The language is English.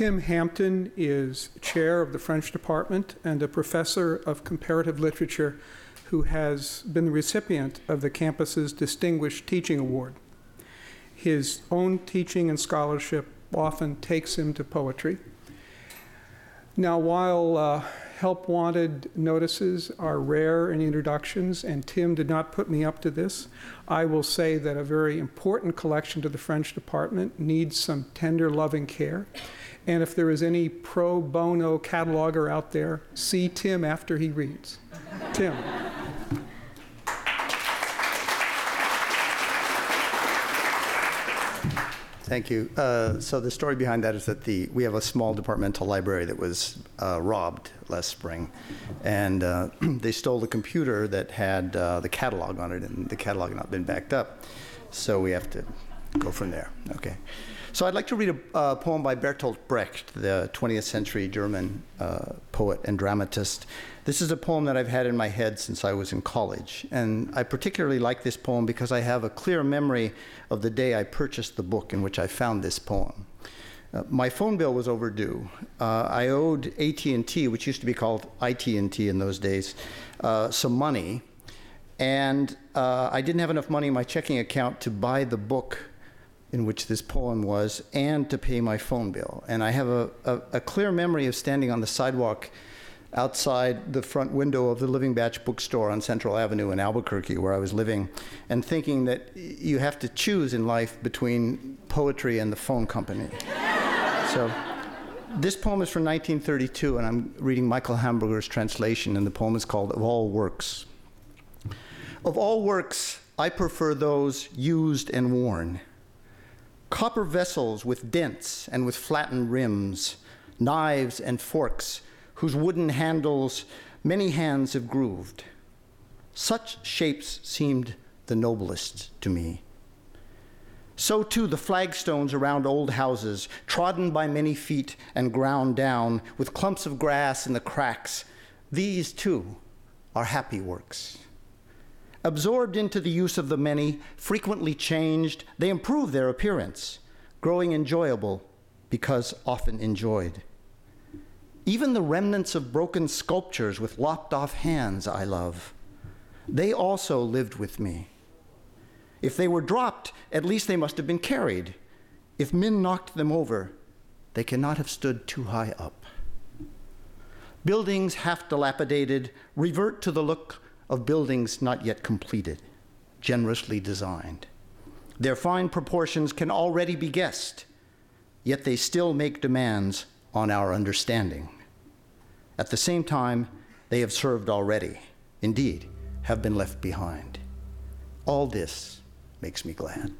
Tim Hampton is chair of the French department and a professor of comparative literature who has been the recipient of the campus's Distinguished Teaching Award. His own teaching and scholarship often takes him to poetry. Now, while uh, help wanted notices are rare in introductions, and Tim did not put me up to this, I will say that a very important collection to the French department needs some tender, loving care. And if there is any pro bono cataloger out there, see Tim after he reads. Tim. Thank you. Uh, so the story behind that is that the we have a small departmental library that was uh, robbed last spring, and uh, they stole the computer that had uh, the catalog on it, and the catalog had not been backed up. So we have to go from there. Okay. So I'd like to read a poem by Bertolt Brecht, the 20th century German uh, poet and dramatist. This is a poem that I've had in my head since I was in college. And I particularly like this poem because I have a clear memory of the day I purchased the book in which I found this poem. Uh, my phone bill was overdue. Uh, I owed AT&T, which used to be called IT&T in those days, uh, some money. And uh, I didn't have enough money in my checking account to buy the book in which this poem was and to pay my phone bill. And I have a, a, a, clear memory of standing on the sidewalk outside the front window of the Living Batch bookstore on Central Avenue in Albuquerque, where I was living, and thinking that you have to choose in life between poetry and the phone company. so this poem is from 1932, and I'm reading Michael Hamburger's translation, and the poem is called Of All Works. Of all works, I prefer those used and worn copper vessels with dents and with flattened rims, knives and forks whose wooden handles many hands have grooved. Such shapes seemed the noblest to me. So too the flagstones around old houses, trodden by many feet and ground down, with clumps of grass in the cracks, these too are happy works. Absorbed into the use of the many, frequently changed, they improve their appearance, growing enjoyable because often enjoyed. Even the remnants of broken sculptures with lopped off hands I love. They also lived with me. If they were dropped, at least they must have been carried. If men knocked them over, they cannot have stood too high up. Buildings half dilapidated revert to the look of buildings not yet completed, generously designed. Their fine proportions can already be guessed, yet they still make demands on our understanding. At the same time, they have served already, indeed, have been left behind. All this makes me glad.